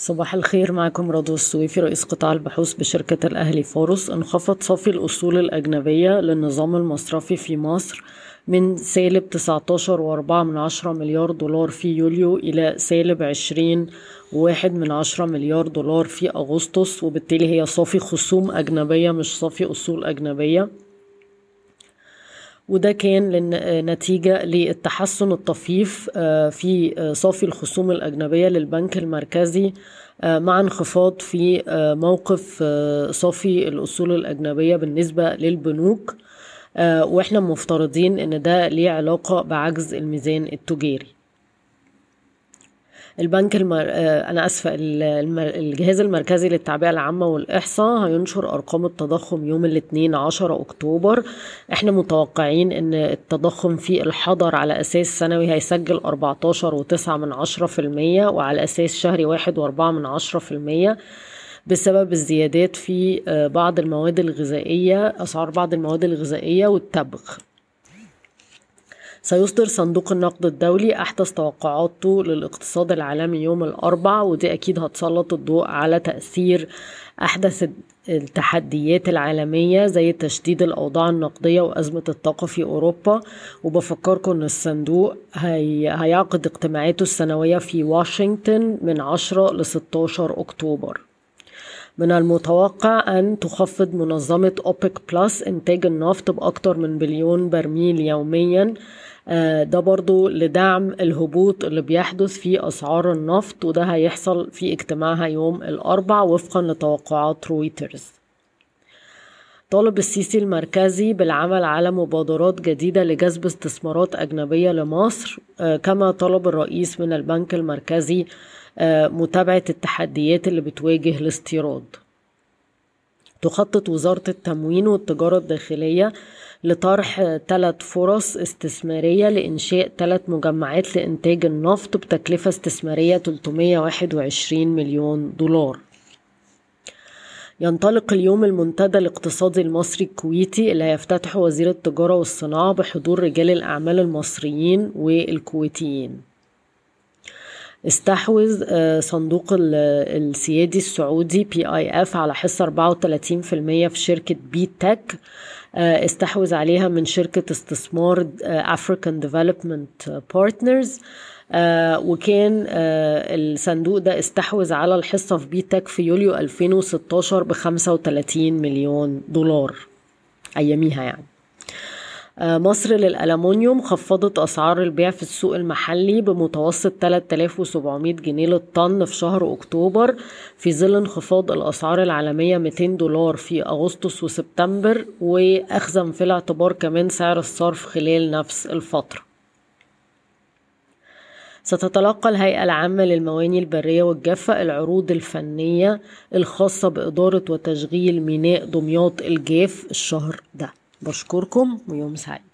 صباح الخير معكم رضوى السويفي رئيس قطاع البحوث بشركة الأهلي فورس انخفض صافي الأصول الأجنبية للنظام المصرفي في مصر من سالب 19 وأربعة من عشرة مليار دولار في يوليو إلى سالب عشرين واحد من عشرة مليار دولار في أغسطس وبالتالي هي صافي خصوم أجنبية مش صافي أصول أجنبية. وده كان نتيجة للتحسن الطفيف آه، في آه، صافي الخصوم الأجنبية للبنك المركزي آه، مع انخفاض في موقف صافي الأصول الأجنبية بالنسبة للبنوك وإحنا مفترضين إن ده ليه علاقة بعجز الميزان التجاري. البنك المر... آه، أنا آسفة الجهاز المركزي للتعبئة العامة والإحصاء هينشر أرقام التضخم يوم الاثنين 10 أكتوبر. إحنا متوقعين إن التضخم في الحضر على أساس سنوي هيسجل 14 و9 من 10% وعلى أساس شهري 1 و4 من 10% بسبب الزيادات في آه، بعض المواد الغذائية أسعار بعض المواد الغذائية والتبغ سيصدر صندوق النقد الدولي أحدث توقعاته للاقتصاد العالمي يوم الأربع ودي أكيد هتسلط الضوء على تأثير أحدث التحديات العالمية زي تشديد الأوضاع النقدية وأزمة الطاقة في أوروبا. وبفكركم أن الصندوق هي... هيعقد اجتماعاته السنوية في واشنطن من 10 ل 16 أكتوبر. من المتوقع أن تخفض منظمة أوبك Plus إنتاج النفط بأكثر من مليون برميل يوميا ده برضو لدعم الهبوط اللي بيحدث في أسعار النفط وده هيحصل في اجتماعها يوم الأربع وفقا لتوقعات رويترز. طالب السيسي المركزي بالعمل على مبادرات جديدة لجذب استثمارات أجنبية لمصر آه، كما طلب الرئيس من البنك المركزي آه، متابعة التحديات اللي بتواجه الاستيراد. تخطط وزارة التموين والتجارة الداخلية لطرح ثلاث فرص استثمارية لإنشاء ثلاث مجمعات لإنتاج النفط بتكلفة استثمارية 321 مليون دولار. ينطلق اليوم المنتدى الاقتصادي المصري الكويتي اللي هيفتتحه وزير التجارة والصناعة بحضور رجال الأعمال المصريين والكويتيين. استحوذ آه، صندوق السيادي السعودي PIF على حصة 34% في شركة B.TECH استحوذ عليها من شركة استثمار African Development Partners وكان آه، الصندوق ده استحوذ على الحصة في B.TECH في يوليو 2016 ب 35 مليون دولار أياميها يعني. آه، مصر للألمونيوم خفضت أسعار البيع في السوق المحلي بمتوسط 3700 جنيه للطن في شهر أكتوبر في ظل انخفاض الأسعار العالمية 200 دولار في أغسطس وسبتمبر وأخذا في الاعتبار كمان سعر الصرف خلال نفس الفترة. ستتلقى الهيئة العامة للمواني البرية والجافة العروض الفنية الخاصة بإدارة وتشغيل ميناء دمياط الجاف الشهر ده. بشكركم ويوم سعيد.